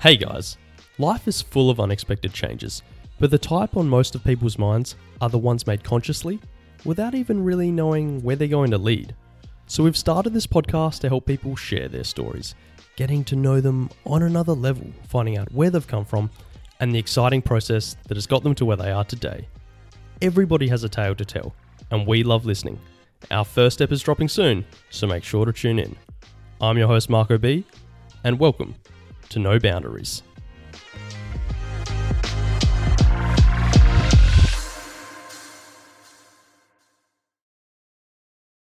Hey guys, life is full of unexpected changes, but the type on most of people's minds are the ones made consciously without even really knowing where they're going to lead. So we've started this podcast to help people share their stories, getting to know them on another level, finding out where they've come from, and the exciting process that has got them to where they are today. Everybody has a tale to tell, and we love listening. Our first step is dropping soon, so make sure to tune in. I'm your host, Marco B, and welcome to No Boundaries.